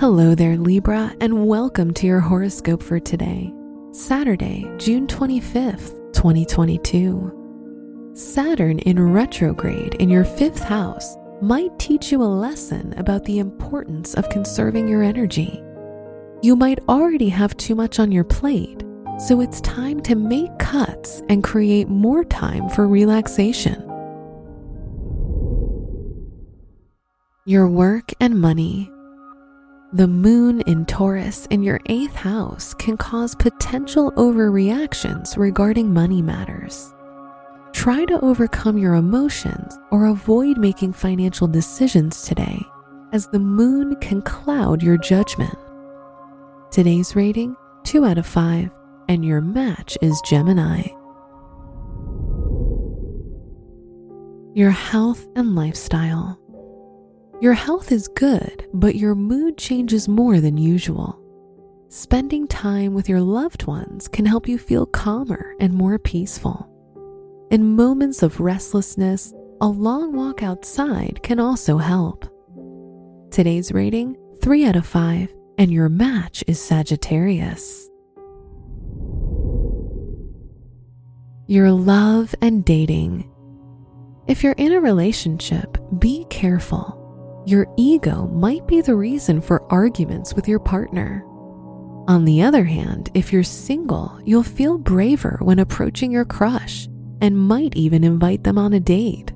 Hello there, Libra, and welcome to your horoscope for today, Saturday, June 25th, 2022. Saturn in retrograde in your fifth house might teach you a lesson about the importance of conserving your energy. You might already have too much on your plate, so it's time to make cuts and create more time for relaxation. Your work and money. The moon in Taurus in your eighth house can cause potential overreactions regarding money matters. Try to overcome your emotions or avoid making financial decisions today, as the moon can cloud your judgment. Today's rating 2 out of 5, and your match is Gemini. Your health and lifestyle. Your health is good, but your mood changes more than usual. Spending time with your loved ones can help you feel calmer and more peaceful. In moments of restlessness, a long walk outside can also help. Today's rating 3 out of 5, and your match is Sagittarius. Your love and dating. If you're in a relationship, be careful your ego might be the reason for arguments with your partner. On the other hand, if you're single, you'll feel braver when approaching your crush and might even invite them on a date.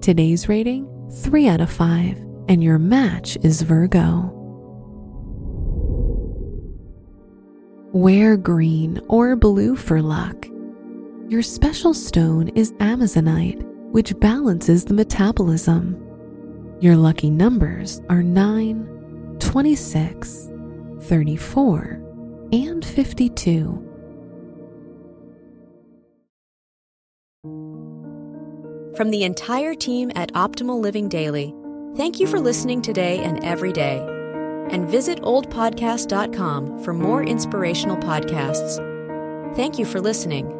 Today's rating 3 out of 5, and your match is Virgo. Wear green or blue for luck. Your special stone is Amazonite, which balances the metabolism. Your lucky numbers are 9, 26, 34, and 52. From the entire team at Optimal Living Daily, thank you for listening today and every day. And visit oldpodcast.com for more inspirational podcasts. Thank you for listening.